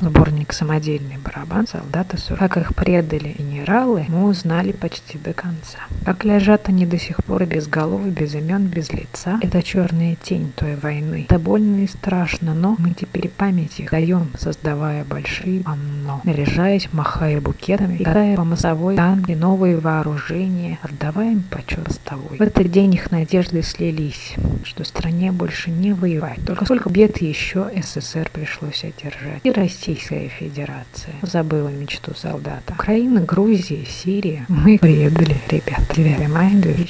Сборник «Самодельный барабан» солдаты Сур. Как их предали генералы, мы узнали почти до конца. Как лежат они до сих пор без головы, без имен, без лица. Это черная тень той войны. Это больно и страшно, но мы теперь память их даем, создавая большие панно, наряжаясь, махая букетами, и катая по мостовой танки, новые вооружения, отдавая им почет постовой. В этот день их надежды слились, что стране больше не воевать. Только сколько бед еще СССР пришлось одержать. И Российская Федерация забыла мечту солдата. Украина, Грузия, Сирия. Мы предали, ребят. 9 мая 2000